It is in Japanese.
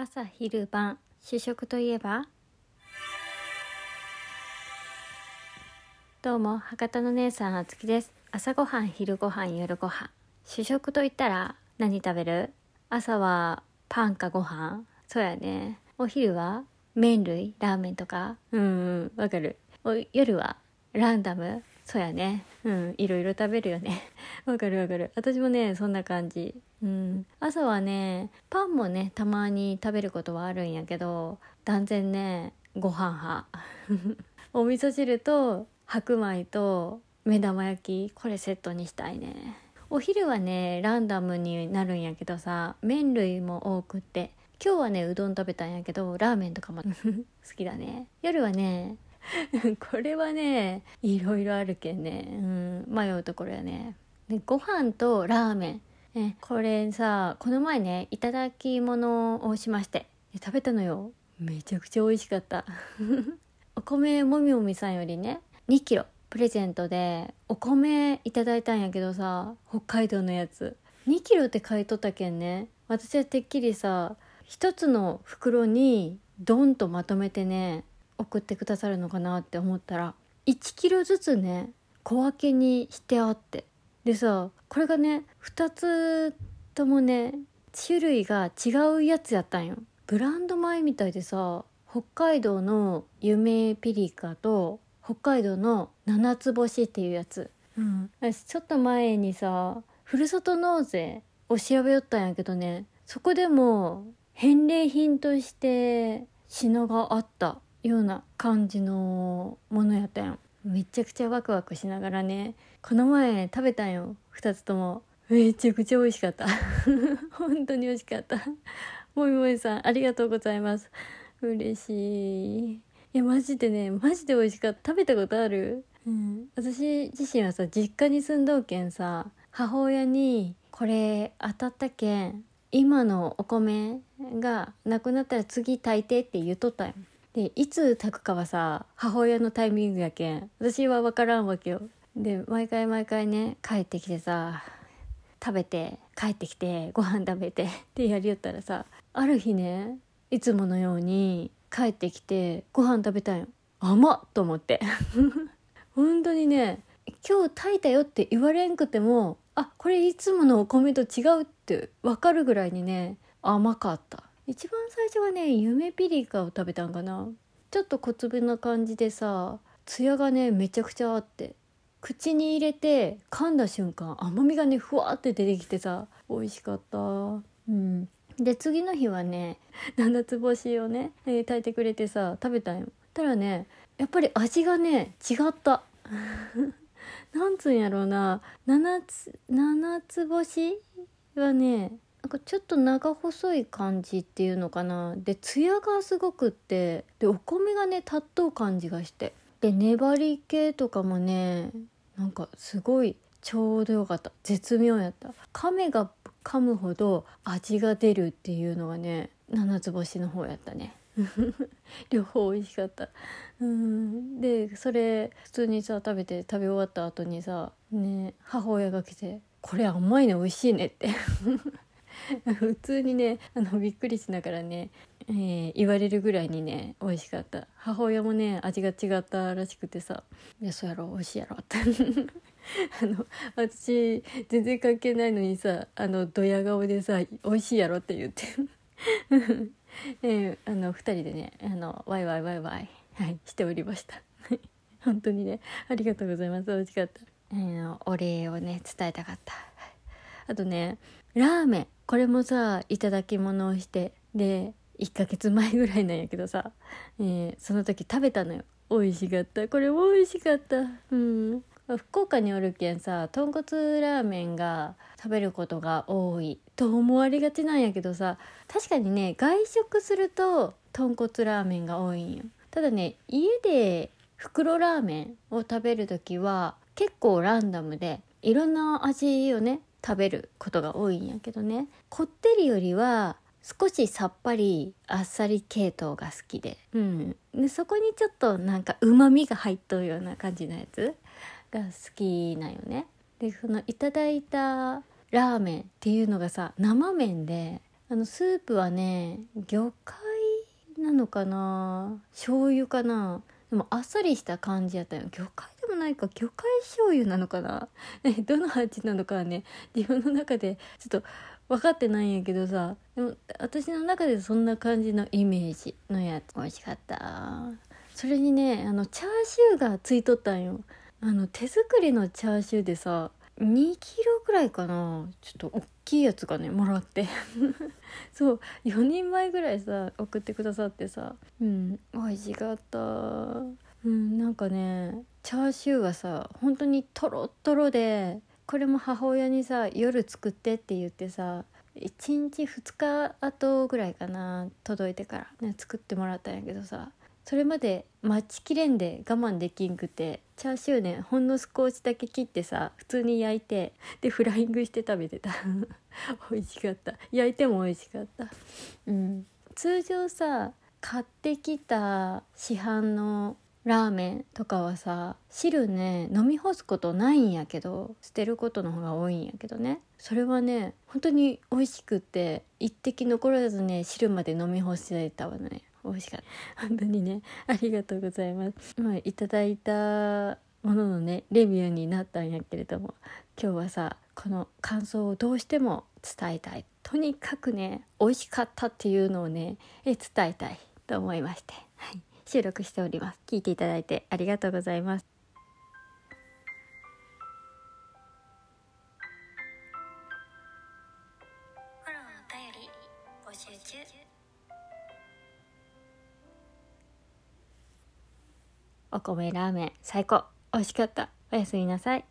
朝昼晩主食といえば？どうも博多の姉さんあつきです。朝ごはん昼ごはん夜ごはん。主食といったら何食べる？朝はパンかご飯？そうやね。お昼は麺類？ラーメンとか？うんうんわかる。お夜はランダム？そうやね。うんいろいろ食べるよね。わかるわかる。私もねそんな感じ。うん。朝はねパンもねたまに食べることはあるんやけど断然ねご飯派。お味噌汁と白米と目玉焼きこれセットにしたいね。お昼はねランダムになるんやけどさ麺類も多くって。今日はねうどん食べたんやけどラーメンとかも。好きだね。夜はね これはねいろいろあるけんね、うん、迷うところやね。でご飯とラーメン。えこれさこの前ねいただき物をしまして。食べたのよ。めちゃくちゃ美味しかった。お米もみもみさんよりね2キロプレゼントでお米いただいたんやけどさ北海道のやつ。2キロって買い取ったけんね。私はてっきりさ一つの袋にドンとまとめてね送ってくださるのかなって思ったら1キロずつね小分けにしてあって。でさこれがね2つともね種類が違うやつやったんよ。ブランド米みたいでさ北海道の夢ピリカと北海道の七つ星っていうやつ、うん、私ちょっと前にさふるさと納税を調べよったんやけどねそこでも返礼品として品があったような感じのものやったん。めちゃくちゃワクワクしながらね。この前食べたんよ。2つとも。めちゃくちゃ美味しかった。本当に美味しかった。もみもみさんありがとうございます。嬉しい。いやマジでねマジで美味しかった。食べたことある？うん、私自身はさ実家に住んどうけんさ母親に「これ当たったけん今のお米がなくなったら次炊いて」って言っとったんよ。でいつ炊くかはさ母親のタイミングやけん。私は分からんわけよ。で毎回毎回ね帰ってきてさ食べて帰ってきてご飯食べてってやりよったらさある日ねいつものように帰ってきてご飯食べたんよ。甘っと思って。本当にね今日炊いたよって言われんくてもあこれいつものお米と違うって分かるぐらいにね甘かった。一番最初はね夢ピリカを食べたんかな。ちょっと小粒な感じでさツヤがねめちゃくちゃあって。口に入れて噛んだ瞬間甘みがねふわって出てきてさ美味しかった。うん。で次の日はね七つ星をね、えー、炊いてくれてさ食べたんよ。たらねやっぱり味がね違った。なんつうんやろうな。七つ七つ星はねなんかちょっと長細い感じっていうのかな。でツヤがすごくってでお米がねたっとう感じがして。で粘り気とかもねなんかすごいちょうどよかった。絶妙やった。亀が噛むほど味が出るっていうのがね七つ星の方やったね。両方美味しかった。うん。でそれ普通にさ食べて食べ終わった後にさね母親が来て「これ甘いね美味しいね」って。普通にねあのびっくりしながらね、えー、言われるぐらいにね美味しかった。母親もね味が違ったらしくてさ「いやそうやろ美味しいやろ」って。あの私全然関係ないのにさあのドヤ顔でさ「美味しいやろ」って言って。えー、あの2人でねあのワイワイワイワイ、はい、しておりました。本当にねありがとうございます。美味しかった、えー、お礼をね伝えたかった。あとねラーメン。これもさいただき物をしてで1ヶ月前ぐらいなんやけどさ、えー、その時食べたのよ。美味しかった。これも美味しかった。うん。福岡におるけんさ豚骨ラーメンが食べることが多い。と思われがちなんやけどさ確かにね外食すると豚骨ラーメンが多いんよ。ただね家で袋ラーメンを食べる時は結構ランダムでいろんな味をね食べることが多いんやけどね。こってりよりは少しさっぱりあっさり系統が好きで,、うん、でそこにちょっとなんかうまみが入っとるような感じのやつが好きなんよね。でそのいただいたラーメンっていうのがさ生麺であのスープはね魚介なのかな？醤油かな？でもあっさりした感じやったよ。魚介でもないか魚介醤油なのかな、ね、どの味なのかはね自分の中でちょっと分かってないんやけどさ。でも私の中でそんな感じのイメージのやつ美味しかった。それにねあのチャーシューがついとったんよ。あの手作りのチャーシューでさ2キロぐらいかな。ちょっと大きいやつがねもらって。そう4人前ぐらいさ送ってくださってさ。うん美味しかった。うんなんかねチャーシューがさ本当にトロットロでこれも母親にさ夜作ってって言ってさ1日2日後ぐらいかな届いてからね作ってもらったんやけどさそれまで待ちきれんで我慢できんくてチャーシューねほんの少しだけ切ってさ普通に焼いてでフライングして食べてた。美味しかった。焼いても美味しかった。うん。通常さ買ってきた市販のラーメンとかはさ汁ね飲み干すことないんやけど捨てることの方が多いんやけどね。それはね本当に美味しくって一滴残らずね汁まで飲み干してたわね。美味しかった。本当にね。ありがとうございます。まあいただいたもののねレビューになったんやけれども今日はさこの感想をどうしても伝えたい。とにかくね美味しかったっていうのをねえ伝えたいと思いまして、はい、収録しております。聞いていただいてありがとうございます。お米ラーメン最高。美味しかった。おやすみなさい